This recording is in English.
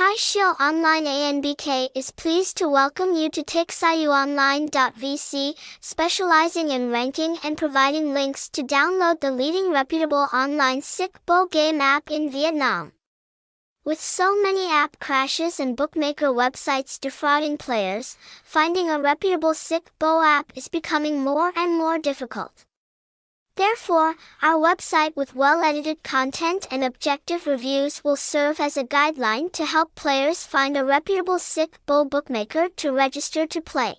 Tài Xỉu Online ANBK is pleased to welcome you to taixiuonline.vc, specializing in ranking and providing links to download the leading reputable online sic bo game app in Vietnam. With so many app crashes and bookmaker websites defrauding players, finding a reputable sic bo app is becoming more and more difficult. Therefore, our website with well-edited content and objective reviews will serve as a guideline to help players find a reputable sic bo bookmaker to register to play.